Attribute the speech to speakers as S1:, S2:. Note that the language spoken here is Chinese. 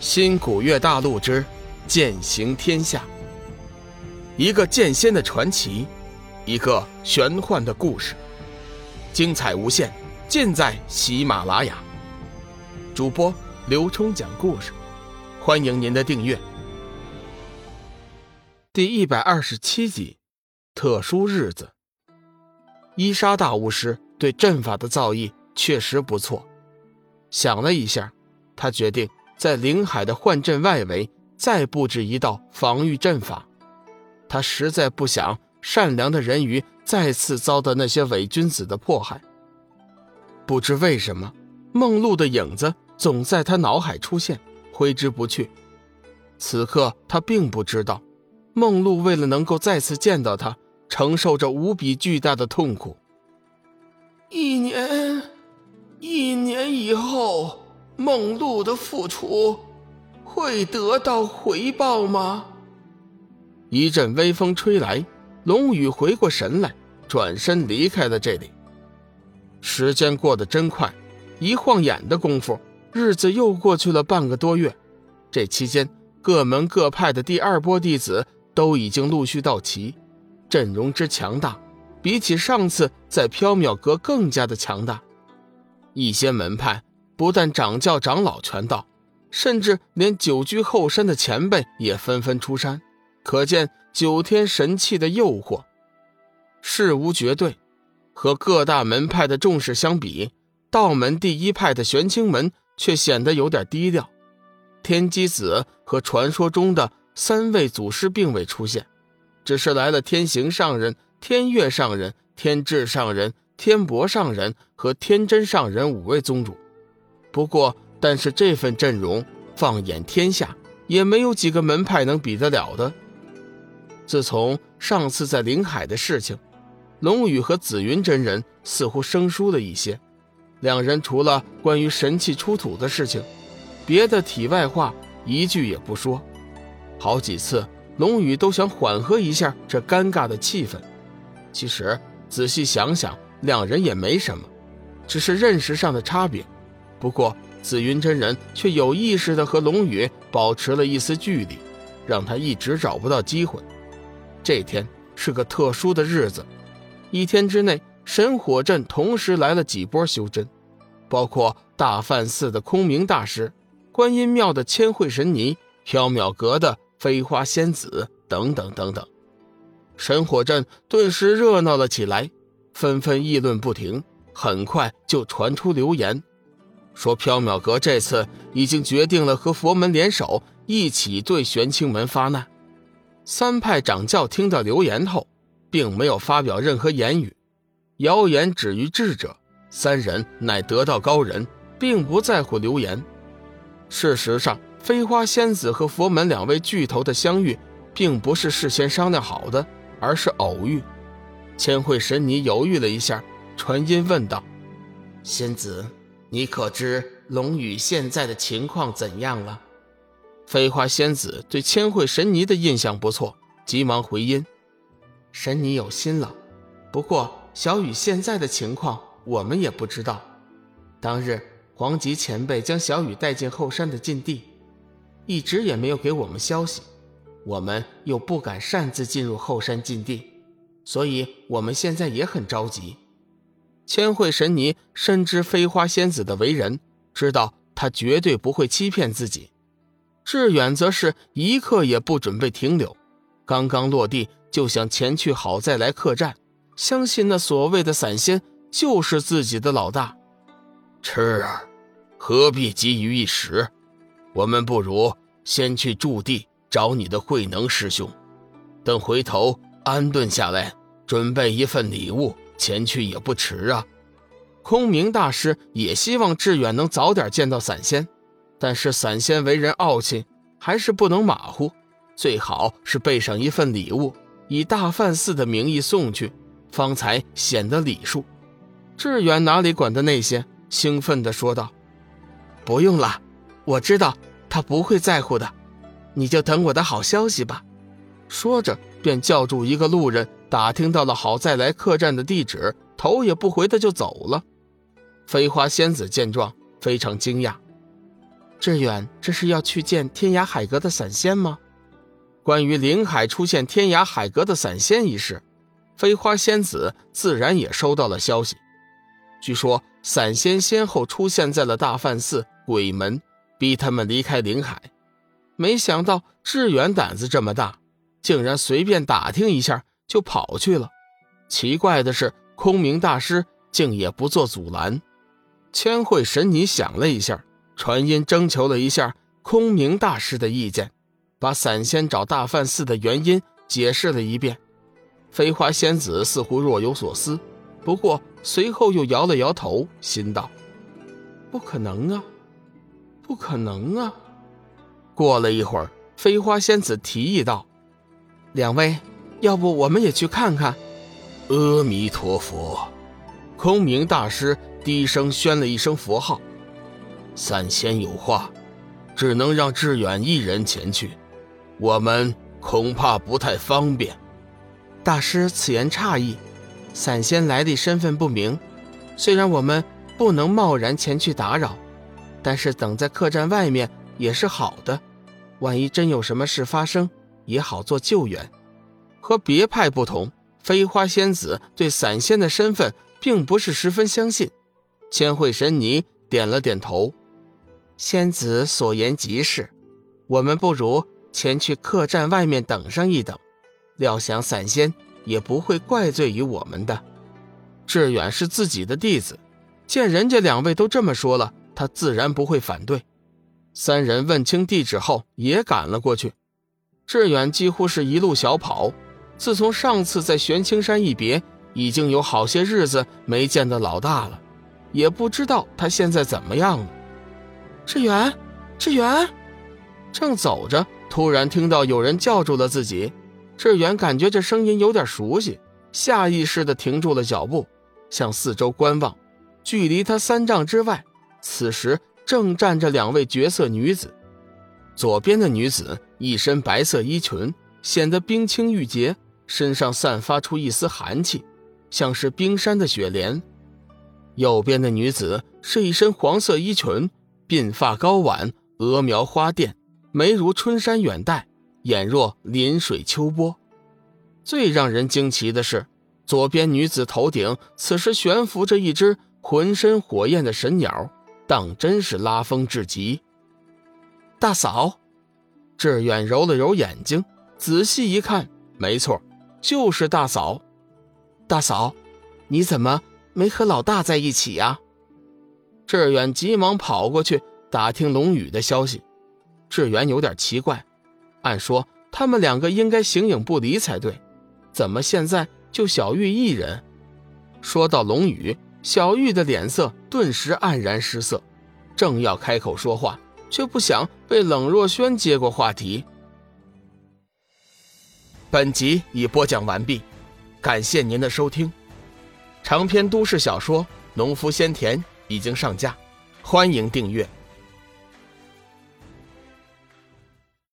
S1: 新古月大陆之剑行天下，一个剑仙的传奇，一个玄幻的故事，精彩无限，尽在喜马拉雅。主播刘冲讲故事，欢迎您的订阅。第一百二十七集，特殊日子。伊莎大巫师对阵法的造诣确实不错，想了一下，他决定。在灵海的幻阵外围再布置一道防御阵法，他实在不想善良的人鱼再次遭到那些伪君子的迫害。不知为什么，梦露的影子总在他脑海出现，挥之不去。此刻他并不知道，梦露为了能够再次见到他，承受着无比巨大的痛苦。
S2: 一年，一年以后。梦露的付出会得到回报吗？
S1: 一阵微风吹来，龙宇回过神来，转身离开了这里。时间过得真快，一晃眼的功夫，日子又过去了半个多月。这期间，各门各派的第二波弟子都已经陆续到齐，阵容之强大，比起上次在缥缈阁更加的强大。一些门派。不但掌教、长老全到，甚至连久居后山的前辈也纷纷出山，可见九天神器的诱惑。事无绝对，和各大门派的重视相比，道门第一派的玄清门却显得有点低调。天机子和传说中的三位祖师并未出现，只是来了天行上人、天月上人、天智上人、天博上人和天真上人五位宗主。不过，但是这份阵容放眼天下，也没有几个门派能比得了的。自从上次在灵海的事情，龙宇和紫云真人似乎生疏了一些。两人除了关于神器出土的事情，别的题外话一句也不说。好几次，龙宇都想缓和一下这尴尬的气氛。其实仔细想想，两人也没什么，只是认识上的差别。不过，紫云真人却有意识地和龙宇保持了一丝距离，让他一直找不到机会。这天是个特殊的日子，一天之内，神火镇同时来了几波修真，包括大梵寺的空明大师、观音庙的千惠神尼、缥缈阁的飞花仙子等等等等。神火镇顿时热闹了起来，纷纷议论不停，很快就传出流言。说缥缈阁这次已经决定了和佛门联手，一起对玄清门发难。三派掌教听到流言后，并没有发表任何言语。谣言止于智者，三人乃得道高人，并不在乎流言。事实上，飞花仙子和佛门两位巨头的相遇，并不是事先商量好的，而是偶遇。千惠神尼犹豫了一下，传音问道：“
S3: 仙子。”你可知龙宇现在的情况怎样了？
S1: 飞花仙子对千惠神尼的印象不错，急忙回音：“
S3: 神尼有心了。不过小雨现在的情况我们也不知道。当日黄吉前辈将小雨带进后山的禁地，一直也没有给我们消息。我们又不敢擅自进入后山禁地，所以我们现在也很着急。”
S1: 千惠神尼深知飞花仙子的为人，知道她绝对不会欺骗自己。志远则是一刻也不准备停留，刚刚落地就想前去好再来客栈，相信那所谓的散仙就是自己的老大。
S4: 痴儿，何必急于一时？我们不如先去驻地找你的慧能师兄，等回头安顿下来，准备一份礼物。前去也不迟啊！
S1: 空明大师也希望志远能早点见到散仙，但是散仙为人傲气，还是不能马虎，最好是备上一份礼物，以大梵寺的名义送去，方才显得礼数。志远哪里管的那些，兴奋地说道：“
S3: 不用了，我知道他不会在乎的，你就等我的好消息吧。”
S1: 说着，便叫住一个路人。打听到了好再来客栈的地址，头也不回的就走了。飞花仙子见状非常惊讶：“
S3: 志远，这是要去见天涯海阁的散仙吗？
S1: 关于灵海出现天涯海阁的散仙一事，飞花仙子自然也收到了消息。据说散仙先后出现在了大梵寺、鬼门，逼他们离开灵海。没想到志远胆子这么大，竟然随便打听一下就跑去了。奇怪的是，空明大师竟也不做阻拦。千惠神尼想了一下。传音征求了一下空明大师的意见，把散仙找大梵寺的原因解释了一遍。飞花仙子似乎若有所思，不过随后又摇了摇头，心道：“
S3: 不可能啊，不可能啊！”
S1: 过了一会儿，飞花仙子提议道：“
S3: 两位，要不我们也去看看？”
S4: 阿弥陀佛，
S1: 空明大师低声宣了一声佛号。
S4: 散仙有话，只能让志远一人前去，我们恐怕不太方便。
S3: 大师此言差矣，散仙来历身份不明，虽然我们不能贸然前去打扰，但是等在客栈外面也是好的，万一真有什么事发生，也好做救援。
S1: 和别派不同，飞花仙子对散仙的身份并不是十分相信。千惠神尼点了点头。
S3: 仙子所言极是，我们不如前去客栈外面等上一等。料想散仙也不会怪罪于我们的。
S1: 志远是自己的弟子，见人家两位都这么说了，他自然不会反对。三人问清地址后，也赶了过去。志远几乎是一路小跑，自从上次在玄青山一别，已经有好些日子没见到老大了，也不知道他现在怎么样了。
S3: 志远，志远，
S1: 正走着，突然听到有人叫住了自己。志远感觉这声音有点熟悉，下意识地停住了脚步，向四周观望。距离他三丈之外，此时正站着两位绝色女子。左边的女子一身白色衣裙，显得冰清玉洁，身上散发出一丝寒气，像是冰山的雪莲。右边的女子是一身黄色衣裙。鬓发高挽，额描花钿，眉如春山远黛，眼若临水秋波。最让人惊奇的是，左边女子头顶此时悬浮着一只浑身火焰的神鸟，当真是拉风至极。大嫂，志远揉了揉眼睛，仔细一看，没错，就是大嫂。
S3: 大嫂，你怎么没和老大在一起呀？
S1: 志远急忙跑过去打听龙宇的消息。志远有点奇怪，按说他们两个应该形影不离才对，怎么现在就小玉一人？说到龙宇，小玉的脸色顿时黯然失色，正要开口说话，却不想被冷若轩接过话题。本集已播讲完毕，感谢您的收听。长篇都市小说《农夫先田》。已经上架，欢迎订阅。